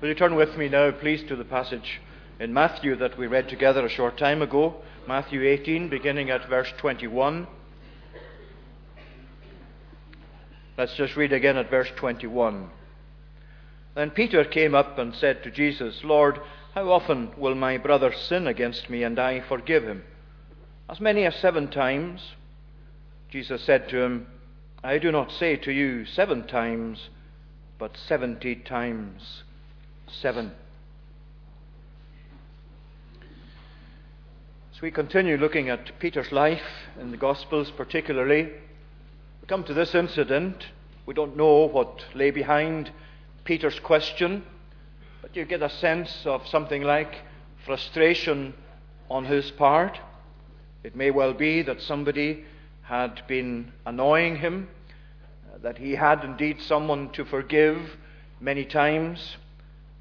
Will you turn with me now, please, to the passage in Matthew that we read together a short time ago? Matthew 18, beginning at verse 21. Let's just read again at verse 21. Then Peter came up and said to Jesus, Lord, how often will my brother sin against me and I forgive him? As many as seven times? Jesus said to him, I do not say to you seven times, but seventy times 7. As we continue looking at Peter's life in the Gospels, particularly, we come to this incident. We don't know what lay behind Peter's question, but you get a sense of something like frustration on his part. It may well be that somebody had been annoying him, that he had indeed someone to forgive many times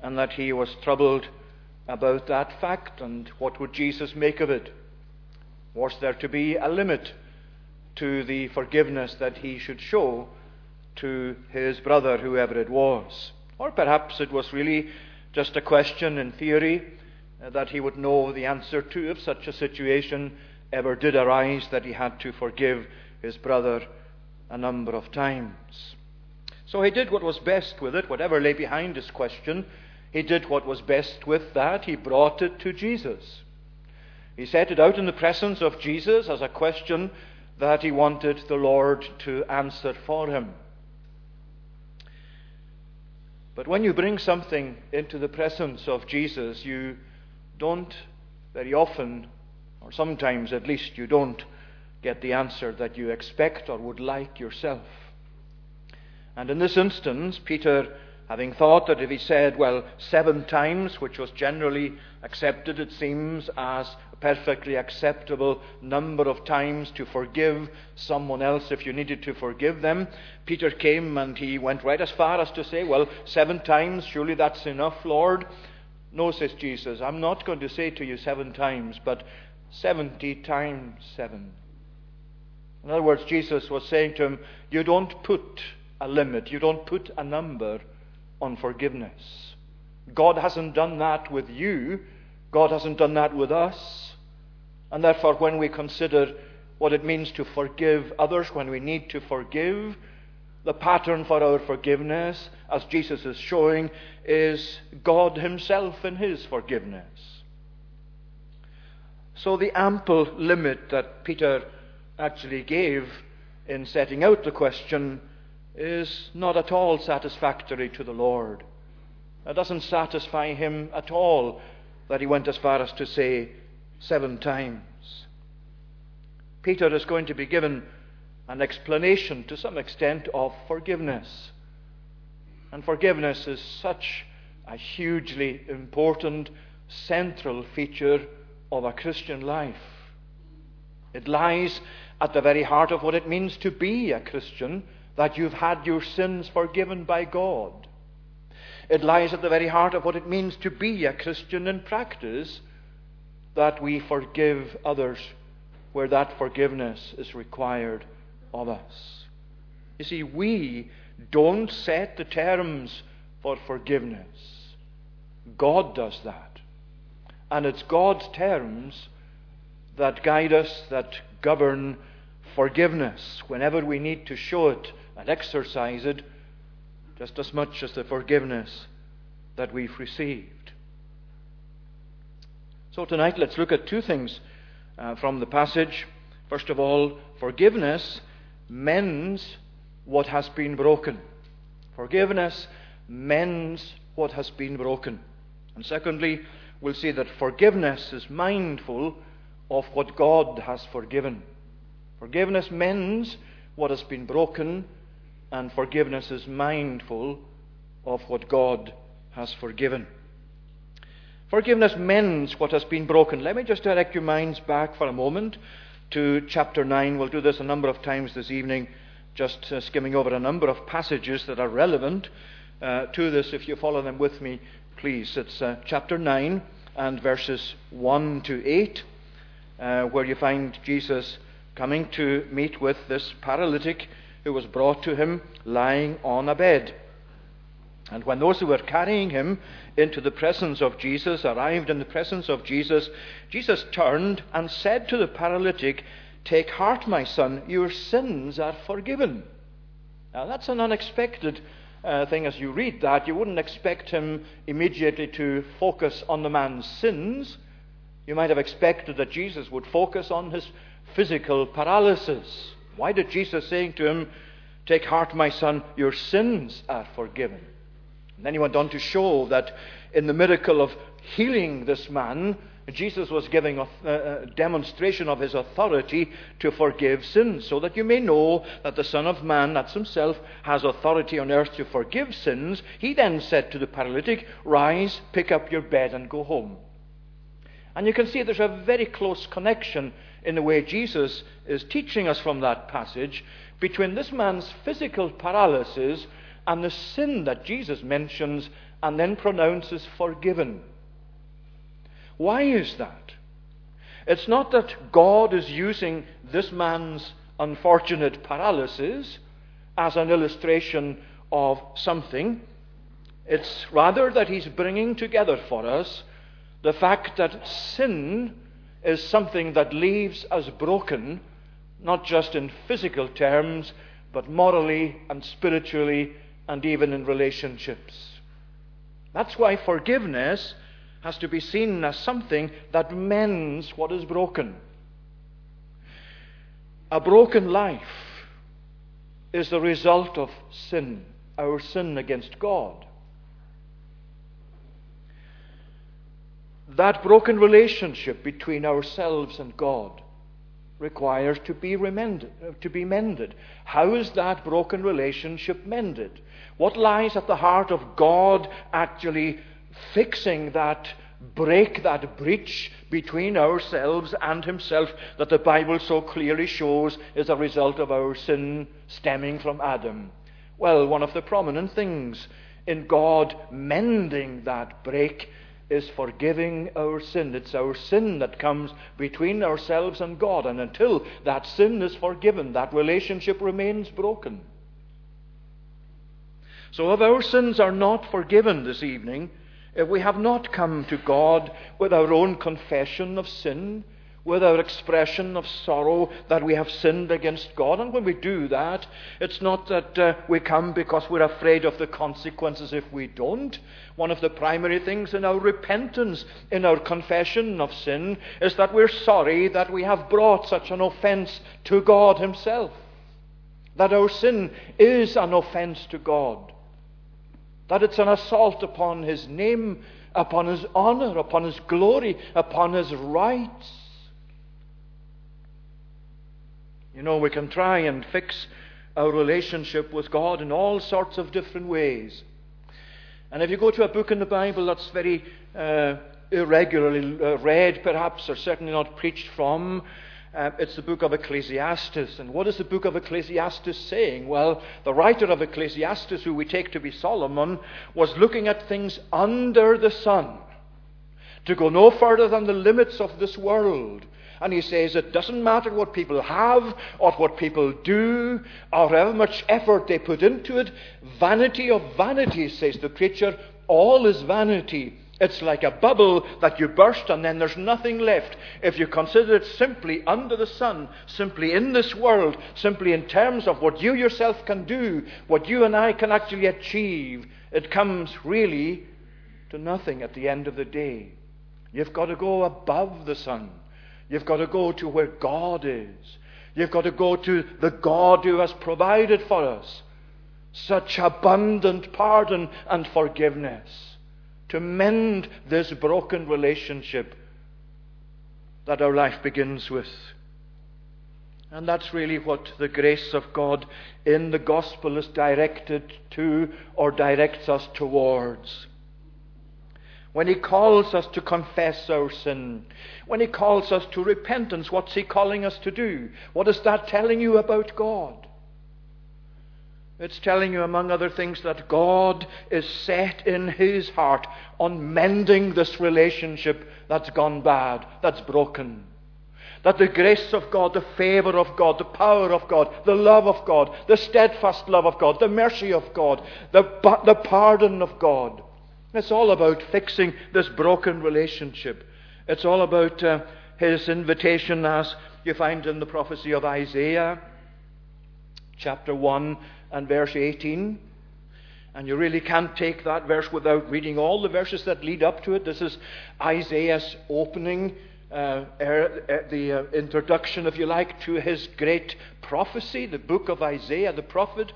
and that he was troubled about that fact and what would Jesus make of it? Was there to be a limit to the forgiveness that he should show to his brother, whoever it was? Or perhaps it was really just a question in theory uh, that he would know the answer to if such a situation ever did arise that he had to forgive his brother a number of times. So he did what was best with it, whatever lay behind his question. He did what was best with that. He brought it to Jesus. He set it out in the presence of Jesus as a question that he wanted the Lord to answer for him. But when you bring something into the presence of Jesus, you don't very often, or sometimes at least, you don't get the answer that you expect or would like yourself. And in this instance, Peter having thought that if he said, well, seven times, which was generally accepted, it seems, as a perfectly acceptable number of times to forgive someone else if you needed to forgive them, Peter came and he went right as far as to say, well, seven times, surely that's enough, Lord. No, says Jesus, I'm not going to say to you seven times, but seventy times seven. In other words, Jesus was saying to him, You don't put a limit, you don't put a number on forgiveness. God hasn't done that with you. God hasn't done that with us. And therefore, when we consider what it means to forgive others, when we need to forgive, the pattern for our forgiveness, as Jesus is showing, is God Himself in His forgiveness. So, the ample limit that Peter actually gave in setting out the question is not at all satisfactory to the Lord. It doesn't satisfy him at all that he went as far as to say seven times. Peter is going to be given an explanation to some extent of forgiveness. And forgiveness is such a hugely important, central feature of a Christian life. It lies at the very heart of what it means to be a Christian that you've had your sins forgiven by God. It lies at the very heart of what it means to be a Christian in practice, that we forgive others where that forgiveness is required of us. You see, we don't set the terms for forgiveness. God does that. And it's God's terms that guide us, that govern forgiveness whenever we need to show it and exercise it just as much as the forgiveness that we've received. So tonight, let's look at two things uh, from the passage. First of all, forgiveness mends what has been broken. Forgiveness mends what has been broken. And secondly, we'll see that forgiveness is mindful of what God has forgiven. Forgiveness mends what has been broken and forgiveness is mindful of what God has forgiven. Forgiveness mends what has been broken. Let me just direct your minds back for a moment to chapter 9. We'll do this a number of times this evening, just uh, skimming over a number of passages that are relevant uh, to this. If you follow them with me, please. It's uh, chapter 9 and verses 1 to 8, uh, where you find Jesus coming to meet with this paralytic who was brought to him lying on a bed. And when those who were carrying him into the presence of Jesus arrived in the presence of Jesus, Jesus turned and said to the paralytic, Take heart, my son, your sins are forgiven. Now, that's an unexpected uh, thing as you read that. You wouldn't expect him immediately to focus on the man's sins. You might have expected that Jesus would focus on his physical paralysis. Why did Jesus saying to him, Take heart, my son, your sins are forgiven? And then he went on to show that in the miracle of healing this man, Jesus was giving a, uh, uh, demonstration of his authority to forgive sins, so that you may know that the Son of Man, that's himself, has authority on earth to forgive sins. He then said to the paralytic, Rise, pick up your bed, and go home. And you can see there's a very close connection in the way Jesus is teaching us from that passage between this man's physical paralysis and the sin that Jesus mentions and then pronounces forgiven. Why is that? It's not that God is using this man's unfortunate paralysis as an illustration of something. It's rather that he's bringing together for us the fact that sin is something that leaves us broken, not just in physical terms, but morally and spiritually and even in relationships. That's why forgiveness has to be seen as something that mends what is broken. A broken life is the result of sin, our sin against God. That broken relationship between ourselves and God requires to be, remended, uh, to be mended. How is that broken relationship mended? What lies at the heart of God actually fixing that break, that breach between ourselves and Himself that the Bible so clearly shows is a result of our sin stemming from Adam? Well, one of the prominent things in God mending that break is forgiving our sin. It's our sin that comes between ourselves and God. And until that sin is forgiven, that relationship remains broken. So if our sins are not forgiven this evening, if we have not come to God with our own confession of sin, with our expression of sorrow that we have sinned against God. And when we do that, it's not that uh, we come because we're afraid of the consequences if we don't. One of the primary things in our repentance, in our confession of sin, is that we're sorry that we have brought such an offense to God Himself. That our sin is an offense to God that it's an assault upon his name, upon his honor, upon his glory, upon his rights. You know, we can try and fix our relationship with God in all sorts of different ways. And if you go to a book in the Bible that's very uh, irregularly uh, read, perhaps, or certainly not preached from, uh, it's the book of Ecclesiastes. And what is the book of Ecclesiastes saying? Well, the writer of Ecclesiastes, who we take to be Solomon, was looking at things under the sun to go no further than the limits of this world. And he says it doesn't matter what people have or what people do or how much effort they put into it. Vanity of vanities, says the preacher, all is vanity. It's like a bubble that you burst and then there's nothing left. If you consider it simply under the sun, simply in this world, simply in terms of what you yourself can do, what you and I can actually achieve, it comes really to nothing at the end of the day. You've got to go above the sun. You've got to go to where God is. You've got to go to the God who has provided for us such abundant pardon and forgiveness to mend this broken relationship that our life begins with. And that's really what the grace of God in the gospel is directed to or directs us towards. When He calls us to confess our sin, when He calls us to repentance, what's He calling us to do? What is that telling you about God? It's telling you, among other things, that God is set in His heart on mending this relationship that's gone bad, that's broken. that the grace of God, the favor of God, the power of God, the love of God, the steadfast love of God, the mercy of God, the, the pardon of God, it's all about fixing this broken relationship. It's all about uh, his invitation, as you find in the prophecy of Isaiah, chapter 1 and verse 18. And you really can't take that verse without reading all the verses that lead up to it. This is Isaiah's opening, uh, er, er, the uh, introduction, if you like, to his great prophecy, the book of Isaiah, the prophet.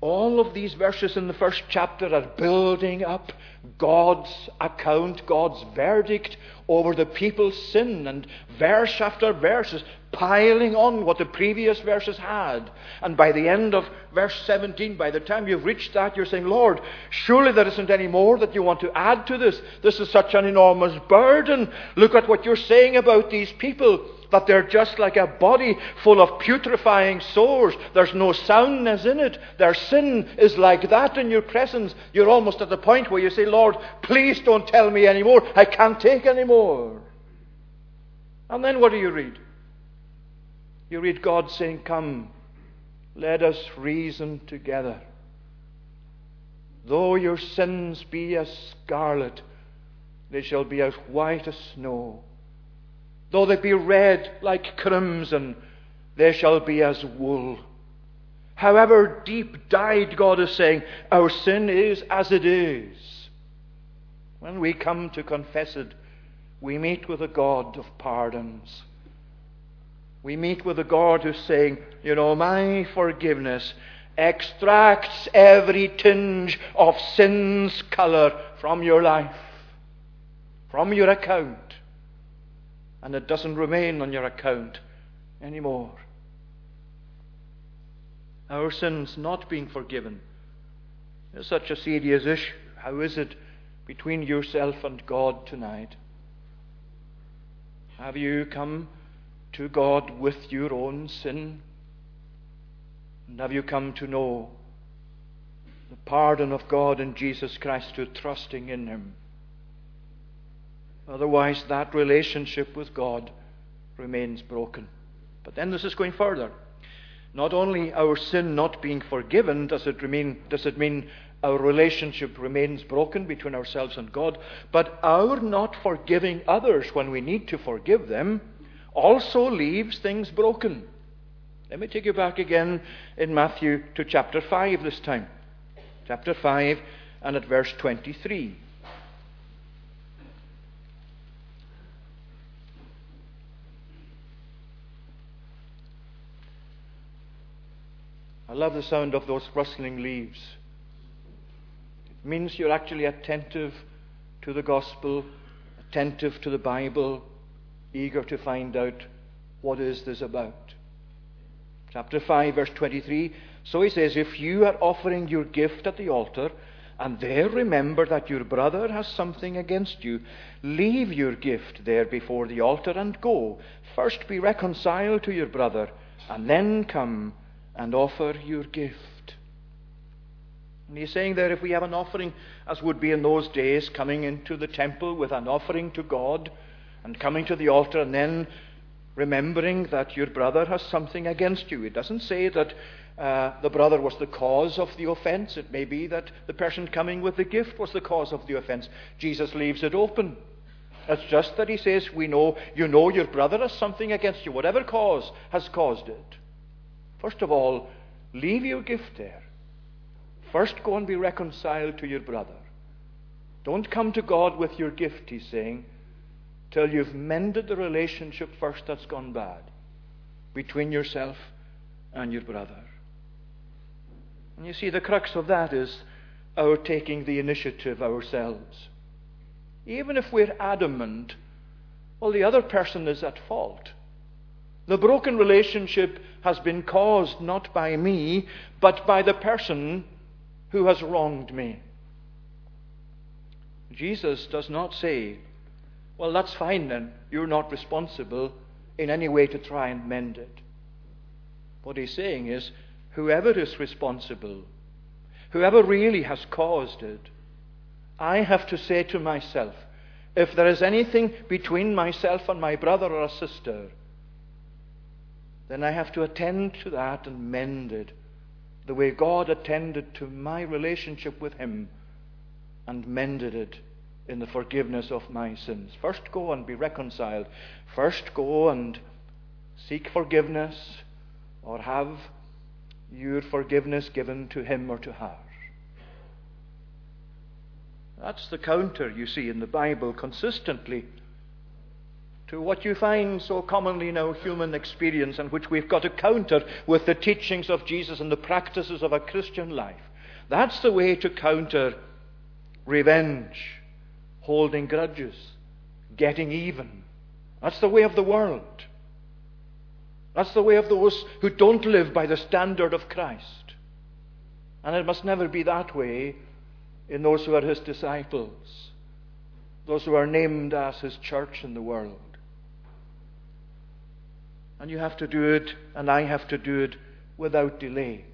All of these verses in the first chapter are building up God's account, God's verdict over the people's sin, and verse after verse is piling on what the previous verses had. And by the end of verse 17, by the time you've reached that, you're saying, Lord, surely there isn't any more that you want to add to this. This is such an enormous burden. Look at what you're saying about these people that they're just like a body full of putrefying sores. There's no soundness in it. Their sin is like that in your presence. You're almost at the point where you say, Lord, please don't tell me anymore. I can't take anymore. And then what do you read? You read God saying, Come, let us reason together. Though your sins be as scarlet, they shall be as white as snow. Though they be red like crimson, they shall be as wool. However deep dyed, God is saying, our sin is as it is. When we come to confess it, we meet with a God of pardons. We meet with a God who's saying, you know, my forgiveness extracts every tinge of sin's colour from your life, from your account and it doesn't remain on your account anymore. Our sins not being forgiven is such a serious issue. How is it between yourself and God tonight? Have you come to God with your own sin? And have you come to know the pardon of God in Jesus Christ through trusting in Him? Otherwise, that relationship with God remains broken. But then this is going further. Not only our sin not being forgiven does it, remain, does it mean our relationship remains broken between ourselves and God, but our not forgiving others when we need to forgive them also leaves things broken. Let me take you back again in Matthew to chapter 5 this time. Chapter 5 and at verse 23. I love the sound of those rustling leaves. It means you're actually attentive to the gospel, attentive to the Bible, eager to find out what is this about. Chapter 5, verse 23. So he says, If you are offering your gift at the altar, and there remember that your brother has something against you, leave your gift there before the altar and go. First be reconciled to your brother, and then come and offer your gift. And he's saying there, if we have an offering, as would be in those days, coming into the temple with an offering to God, and coming to the altar, and then remembering that your brother has something against you. It doesn't say that uh, the brother was the cause of the offense. It may be that the person coming with the gift was the cause of the offense. Jesus leaves it open. It's just that he says, We know, you know your brother has something against you, whatever cause has caused it. First of all, leave your gift there. First, go and be reconciled to your brother. Don't come to God with your gift, he's saying, till you've mended the relationship first that's gone bad between yourself and your brother. And you see, the crux of that is our taking the initiative ourselves. Even if we're adamant, well, the other person is at fault. The broken relationship has been caused not by me, but by the person who has wronged me. Jesus does not say, Well, that's fine then. You're not responsible in any way to try and mend it. What he's saying is, whoever is responsible, whoever really has caused it, I have to say to myself, if there is anything between myself and my brother or sister, then I have to attend to that and mend it the way God attended to my relationship with Him and mended it in the forgiveness of my sins. First go and be reconciled. First go and seek forgiveness or have your forgiveness given to him or to her. That's the counter you see in the Bible consistently to what you find so commonly in our human experience and which we've got to counter with the teachings of Jesus and the practices of a Christian life. That's the way to counter revenge, holding grudges, getting even. That's the way of the world. That's the way of those who don't live by the standard of Christ. And it must never be that way in those who are his disciples, those who are named as his church in the world. And you have to do it, and I have to do it without delay.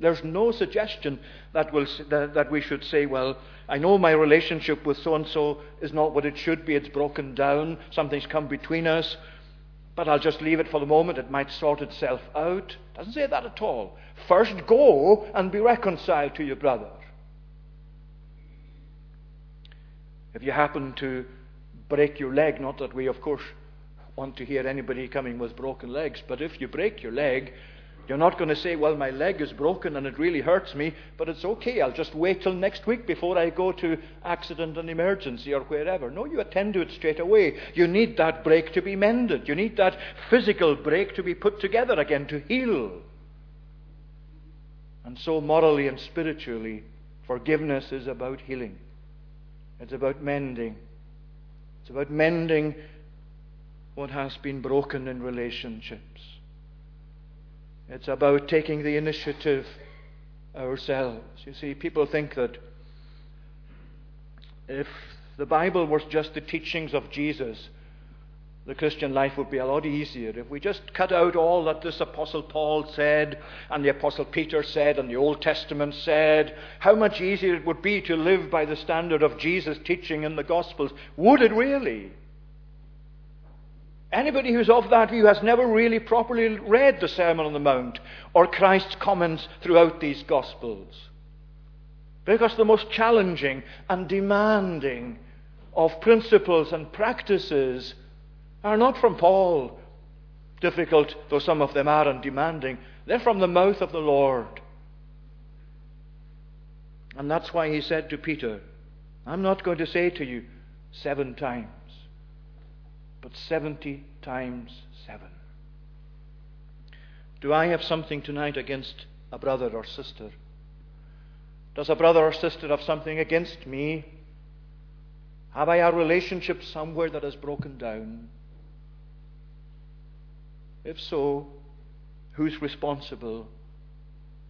There's no suggestion that, we'll, that, that we should say, well, I know my relationship with so and so is not what it should be. It's broken down. Something's come between us. But I'll just leave it for the moment. It might sort itself out. Doesn't say that at all. First go and be reconciled to your brother. If you happen to break your leg, not that we, of course, want to hear anybody coming with broken legs, but if you break your leg, you're not going to say, Well, my leg is broken and it really hurts me, but it's okay. I'll just wait till next week before I go to accident and emergency or wherever. No, you attend to it straight away. You need that break to be mended. You need that physical break to be put together again to heal. And so, morally and spiritually, forgiveness is about healing, it's about mending. It's about mending what has been broken in relationships. It's about taking the initiative ourselves. You see, people think that if the Bible was just the teachings of Jesus, the Christian life would be a lot easier. If we just cut out all that this Apostle Paul said, and the Apostle Peter said, and the Old Testament said, how much easier it would be to live by the standard of Jesus' teaching in the Gospels. Would it really? Anybody who's of that view has never really properly read the Sermon on the Mount or Christ's comments throughout these Gospels. Because the most challenging and demanding of principles and practices are not from Paul, difficult though some of them are and demanding. They're from the mouth of the Lord. And that's why he said to Peter, I'm not going to say to you seven times but 70 times 7. Do I have something tonight against a brother or sister? Does a brother or sister have something against me? Have I a relationship somewhere that has broken down? If so, who's responsible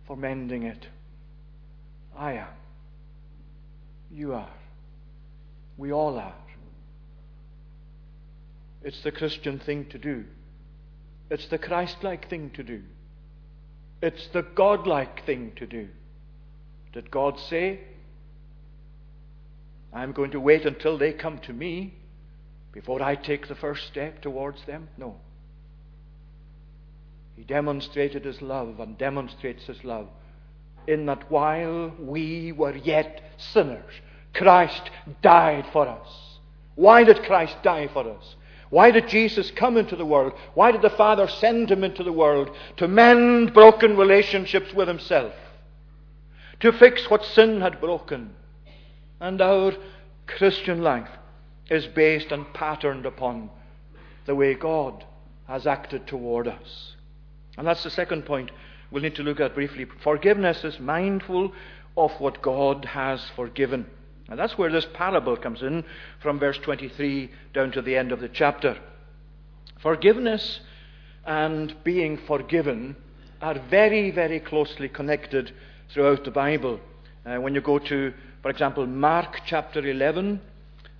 for mending it? I am. You are. We all are. It's the Christian thing to do. It's the Christ like thing to do. It's the God like thing to do. Did God say, I'm going to wait until they come to me before I take the first step towards them? No. He demonstrated his love and demonstrates his love in that while we were yet sinners, Christ died for us. Why did Christ die for us? Why did Jesus come into the world? Why did the Father send him into the world? To mend broken relationships with himself, to fix what sin had broken. And our Christian life is based and patterned upon the way God has acted toward us. And that's the second point we'll need to look at briefly. Forgiveness is mindful of what God has forgiven. And that's where this parable comes in from verse 23 down to the end of the chapter. Forgiveness and being forgiven are very, very closely connected throughout the Bible. Uh, when you go to, for example, Mark chapter 11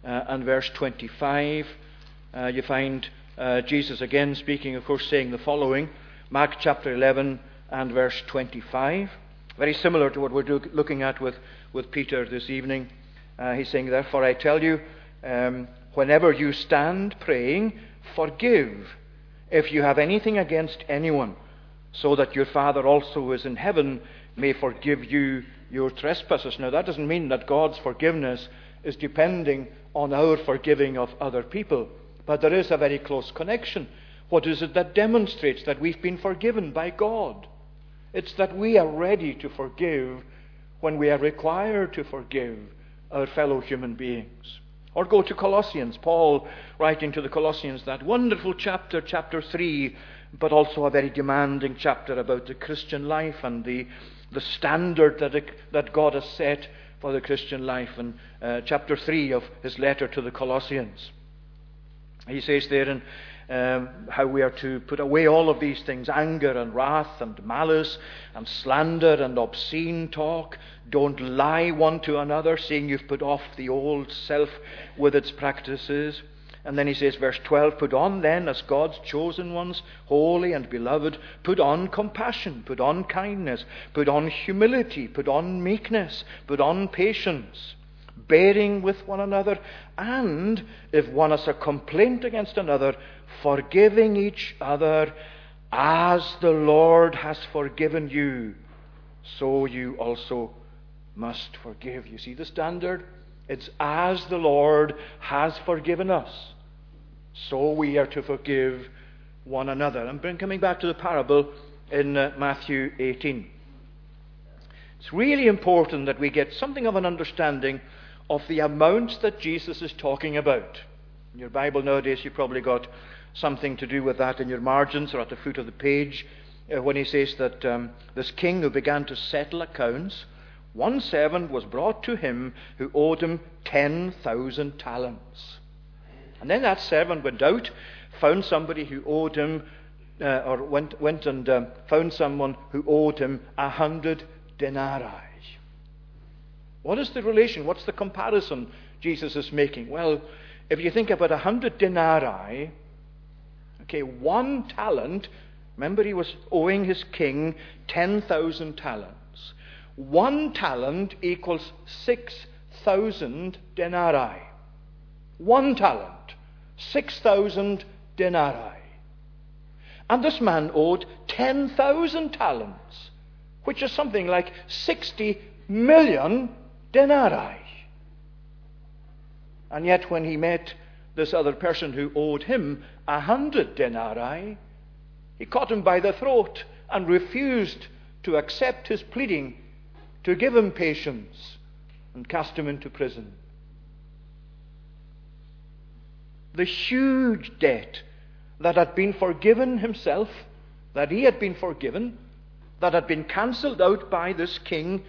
uh, and verse 25, uh, you find uh, Jesus again speaking, of course, saying the following Mark chapter 11 and verse 25. Very similar to what we're do- looking at with, with Peter this evening. Uh, he's saying, Therefore, I tell you, um, whenever you stand praying, forgive if you have anything against anyone, so that your Father also who is in heaven may forgive you your trespasses. Now, that doesn't mean that God's forgiveness is depending on our forgiving of other people, but there is a very close connection. What is it that demonstrates that we've been forgiven by God? It's that we are ready to forgive when we are required to forgive our fellow human beings. Or go to Colossians, Paul writing to the Colossians, that wonderful chapter, chapter 3, but also a very demanding chapter about the Christian life and the, the standard that, that God has set for the Christian life. And uh, chapter 3 of his letter to the Colossians. He says there in um, how we are to put away all of these things anger and wrath and malice and slander and obscene talk. Don't lie one to another, seeing you've put off the old self with its practices. And then he says, verse 12, Put on then, as God's chosen ones, holy and beloved, put on compassion, put on kindness, put on humility, put on meekness, put on patience bearing with one another, and if one has a complaint against another, forgiving each other as the Lord has forgiven you, so you also must forgive. You see the standard? It's as the Lord has forgiven us, so we are to forgive one another. And coming back to the parable in uh, Matthew 18. It's really important that we get something of an understanding of the amount that Jesus is talking about. In your Bible nowadays, you've probably got something to do with that in your margins or at the foot of the page uh, when he says that um, this king who began to settle accounts, one servant was brought to him who owed him 10,000 talents. And then that servant went out, found somebody who owed him, uh, or went, went and um, found someone who owed him a hundred denarii. What is the relation? What's the comparison Jesus is making? Well, if you think about a hundred denarii, Okay, one talent, remember he was owing his king 10,000 talents. One talent equals 6,000 denarii. One talent, 6,000 denarii. And this man owed 10,000 talents, which is something like 60 million denarii. And yet, when he met this other person who owed him a hundred denarii, he caught him by the throat and refused to accept his pleading to give him patience and cast him into prison. The huge debt that had been forgiven himself, that he had been forgiven, that had been cancelled out by this king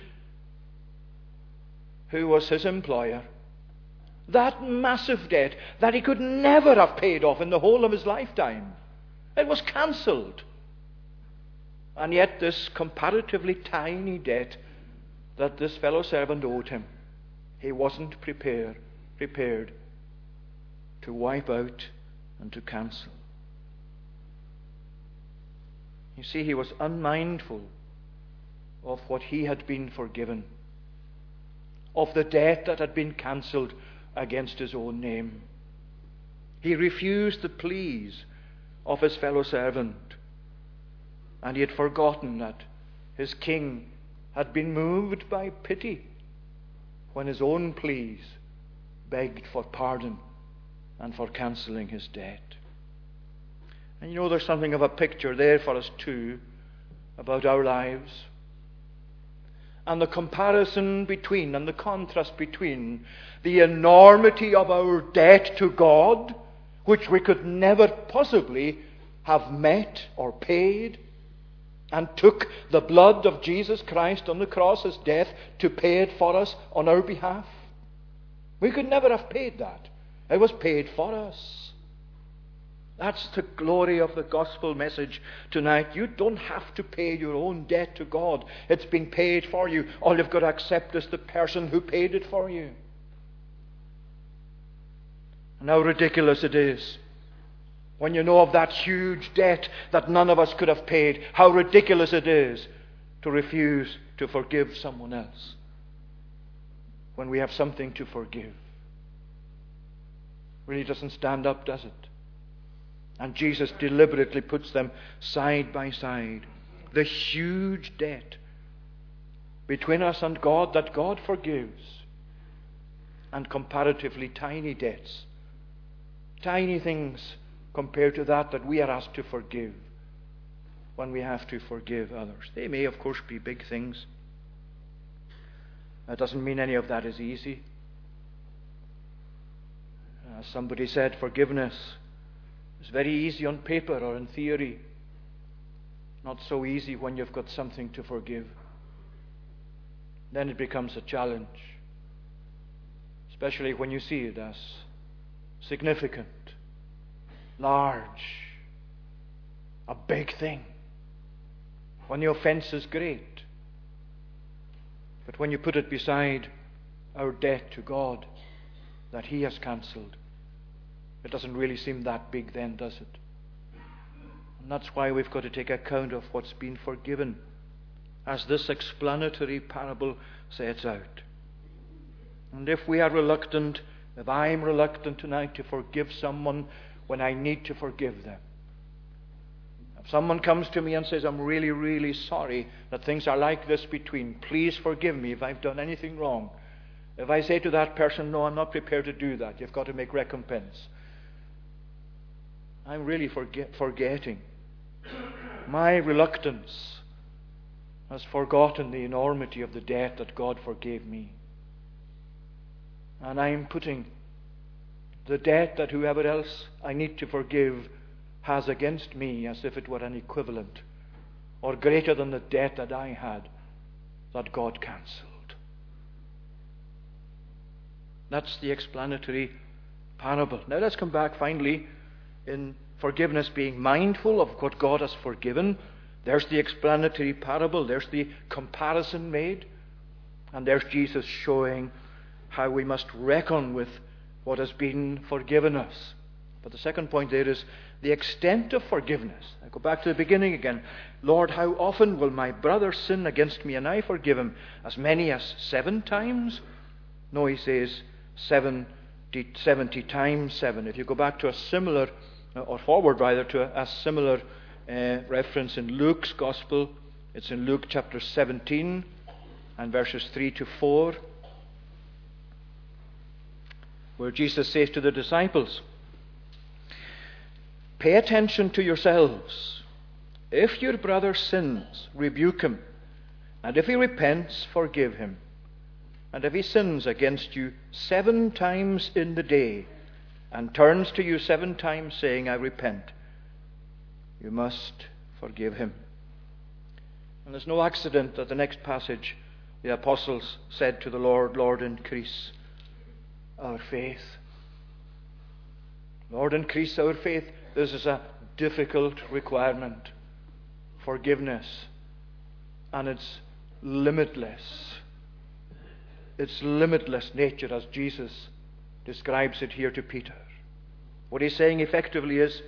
who was his employer that massive debt that he could never have paid off in the whole of his lifetime. It was cancelled. And yet, this comparatively tiny debt that this fellow servant owed him, he wasn't prepared, prepared to wipe out and to cancel. You see, he was unmindful of what he had been forgiven, of the debt that had been cancelled against his own name. He refused the pleas of his fellow servant, and he had forgotten that his king had been moved by pity when his own pleas begged for pardon and for cancelling his debt. And you know, there's something of a picture there for us too about our lives and the comparison between and the contrast between the enormity of our debt to God, which we could never possibly have met or paid, and took the blood of Jesus Christ on the cross as death to pay it for us on our behalf. We could never have paid that. It was paid for us. That's the glory of the gospel message tonight. You don't have to pay your own debt to God. It's been paid for you. All you've got to accept is the person who paid it for you. And how ridiculous it is when you know of that huge debt that none of us could have paid. How ridiculous it is to refuse to forgive someone else when we have something to forgive. Really doesn't stand up, does it? And Jesus deliberately puts them side by side. The huge debt between us and God that God forgives, and comparatively tiny debts. Tiny things compared to that that we are asked to forgive when we have to forgive others. They may, of course, be big things. That doesn't mean any of that is easy. As somebody said, forgiveness is very easy on paper or in theory, not so easy when you've got something to forgive. Then it becomes a challenge, especially when you see it as significant, large, a big thing, when the offense is great. But when you put it beside our debt to God that He has cancelled, it doesn't really seem that big then, does it? And that's why we've got to take account of what's been forgiven, as this explanatory parable sets out. And if we are reluctant, if I'm reluctant tonight to forgive someone when I need to forgive them, if someone comes to me and says, I'm really, really sorry that things are like this between, please forgive me if I've done anything wrong. If I say to that person, No, I'm not prepared to do that, you've got to make recompense. I'm really forget, forgetting. My reluctance has forgotten the enormity of the debt that God forgave me. And I'm putting the debt that whoever else I need to forgive has against me as if it were an equivalent or greater than the debt that I had that God cancelled. That's the explanatory parable. Now let's come back finally in forgiveness, being mindful of what God has forgiven. There's the explanatory parable, there's the comparison made, and there's Jesus showing how we must reckon with what has been forgiven us. But the second point there is the extent of forgiveness. I go back to the beginning again. Lord, how often will my brother sin against me and I forgive him? As many as seven times? No, he says 70, 70 times seven. If you go back to a similar or forward rather, to a, a similar uh, reference in Luke's Gospel. It's in Luke chapter 17 and verses 3 to 4, where Jesus says to the disciples, Pay attention to yourselves. If your brother sins, rebuke him, and if he repents, forgive him. And if he sins against you seven times in the day, and turns to you seven times saying, I repent, you must forgive him. And there's no accident that the next passage the apostles said to the Lord, Lord, increase our faith. Lord, increase our faith. This is a difficult requirement. Forgiveness. And it's limitless. Its limitless nature, as Jesus describes it here to Peter. What he's saying effectively is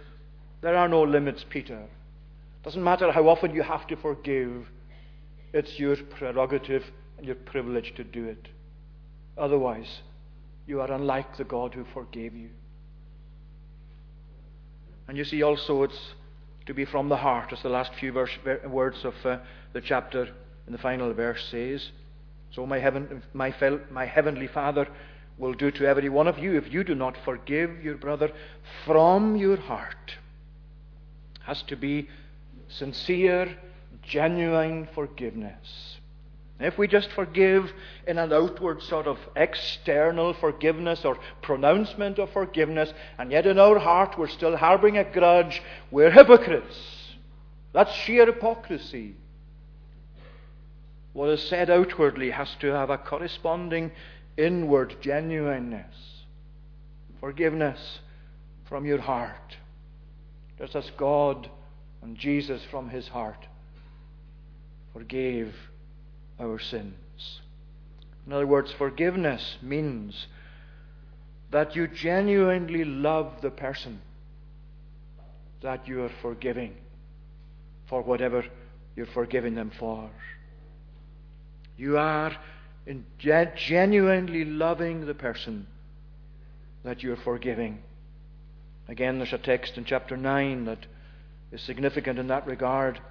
there are no limits, Peter. Doesn't matter how often you have to forgive, it's your prerogative and your privilege to do it. Otherwise, you are unlike the God who forgave you. And you see also it's to be from the heart, as the last few verse, words of uh, the chapter in the final verse says. So, my, heaven, my, fel- my heavenly Father will do to every one of you if you do not forgive your brother from your heart. It Has to be sincere, genuine forgiveness. If we just forgive in an outward sort of external forgiveness or pronouncement of forgiveness, and yet in our heart we're still harboring a grudge, we're hypocrites. That's sheer hypocrisy. What is said outwardly has to have a corresponding inward genuineness, forgiveness from your heart, just as God and Jesus from his heart forgave our sins. In other words, forgiveness means that you genuinely love the person that you are forgiving for whatever you're forgiving them for. You are in genuinely loving the person that you're forgiving. Again, there's a text in chapter 9 that is significant in that regard,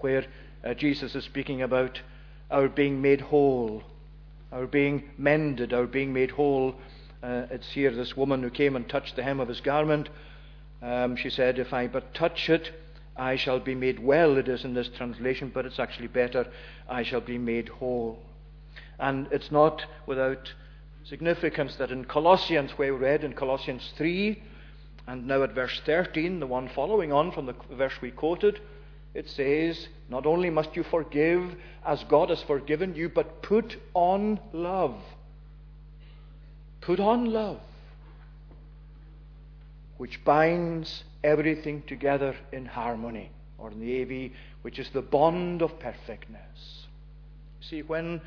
where uh, Jesus is speaking about our being made whole, our being mended, our being made whole. Uh, it's here this woman who came and touched the hem of his garment. Um, she said, If I but touch it, I shall be made well. It is in this translation, but it's actually better. I shall be made whole. And it's not without significance that in Colossians, where we read in Colossians 3, and now at verse 13, the one following on from the verse we quoted, it says, Not only must you forgive as God has forgiven you, but put on love. Put on love, which binds everything together in harmony, or in the AV, which is the bond of perfectness. See, when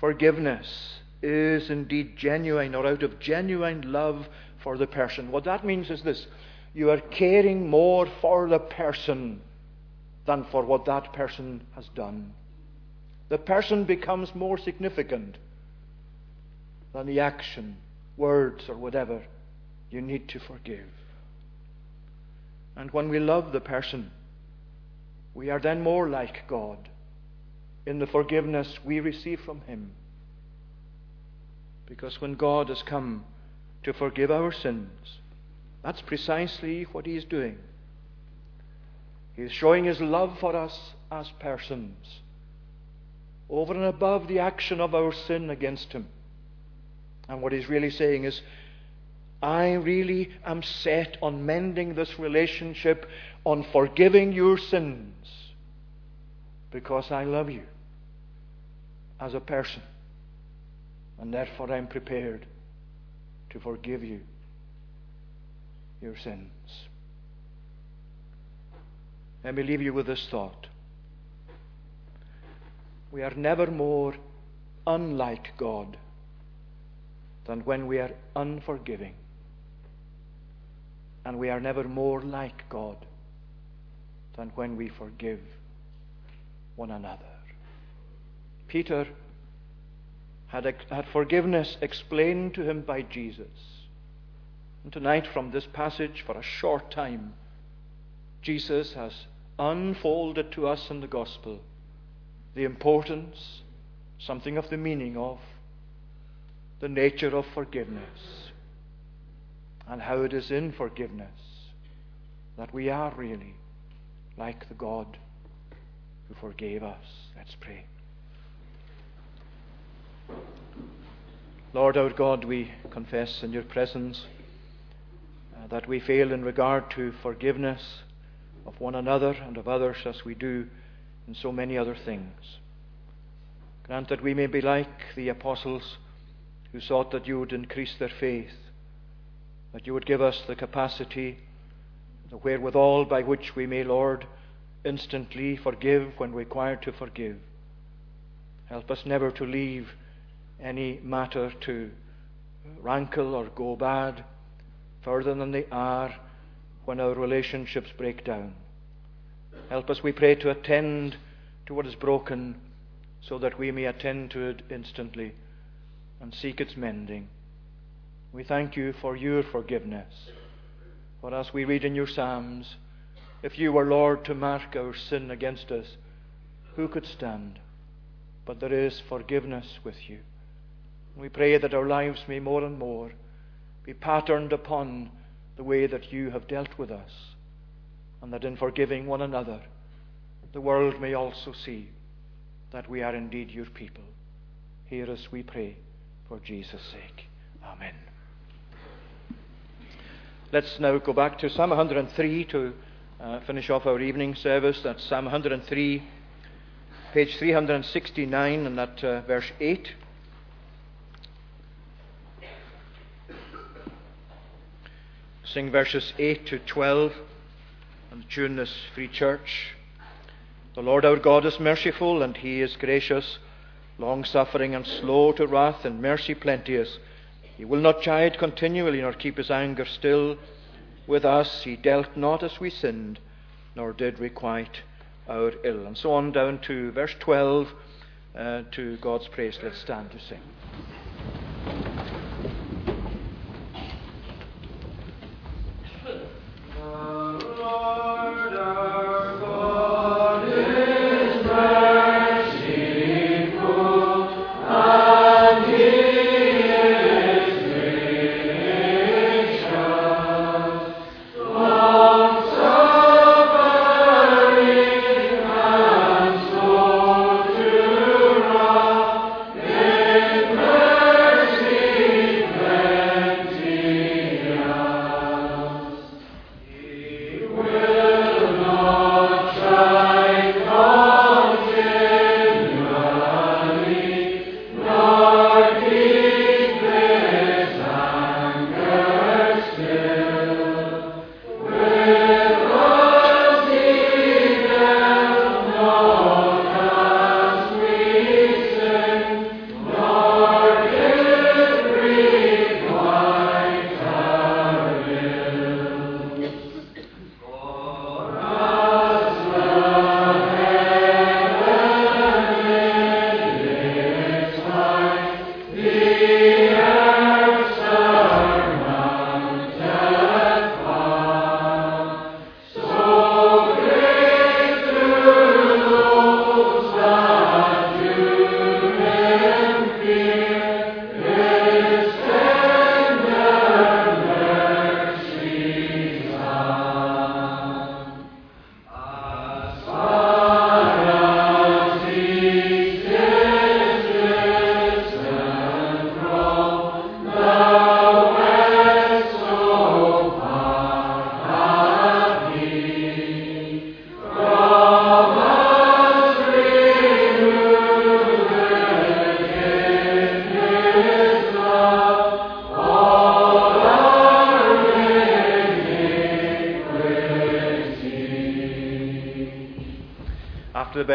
forgiveness is indeed genuine or out of genuine love for the person. What that means is this you are caring more for the person than for what that person has done. The person becomes more significant than the action, words, or whatever you need to forgive. And when we love the person, we are then more like God in the forgiveness we receive from Him. Because when God has come to forgive our sins, that's precisely what He is doing. He is showing His love for us as persons, over and above the action of our sin against Him. And what He's really saying is, I really am set on mending this relationship, on forgiving your sins, because I love you as a person. And therefore, I'm prepared to forgive you your sins. Let me leave you with this thought. We are never more unlike God than when we are unforgiving. And we are never more like God than when we forgive one another. Peter had, had forgiveness explained to him by Jesus. And tonight, from this passage, for a short time, Jesus has unfolded to us in the gospel the importance, something of the meaning of, the nature of forgiveness, and how it is in forgiveness that we are really like the God who forgave us. Let's pray. Lord our God, we confess in your presence uh, that we fail in regard to forgiveness of one another and of others as we do in so many other things. Grant that we may be like the apostles who sought that you would increase their faith, that you would give us the capacity, the wherewithal by which we may, Lord, instantly forgive when required to forgive. Help us never to leave any matter to rankle or go bad further than they are when our relationships break down. Help us, we pray, to attend to what is broken so that we may attend to it instantly and seek its mending. We thank you for your forgiveness. For as we read in your Psalms, if you were, Lord, to mark our sin against us, who could stand? But there is forgiveness with you. We pray that our lives may more and more be patterned upon the way that you have dealt with us, and that in forgiving one another, the world may also see that we are indeed your people. Hear us, we pray, for Jesus' sake. Amen. Let's now go back to Psalm 103 to uh, finish off our evening service. That's Psalm 103, page 369, and that uh, verse 8. sing verses 8 to 12 and tune this free church. The Lord our God is merciful and he is gracious, long suffering and slow to wrath, and mercy plenteous. He will not chide continually nor keep his anger still. With us he dealt not as we sinned, nor did requite our ill. And so on down to verse 12 uh, to God's praise. Let's stand to sing.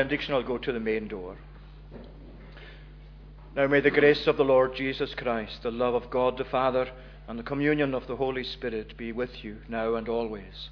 Benediction, I'll go to the main door. Now may the grace of the Lord Jesus Christ, the love of God the Father, and the communion of the Holy Spirit be with you now and always.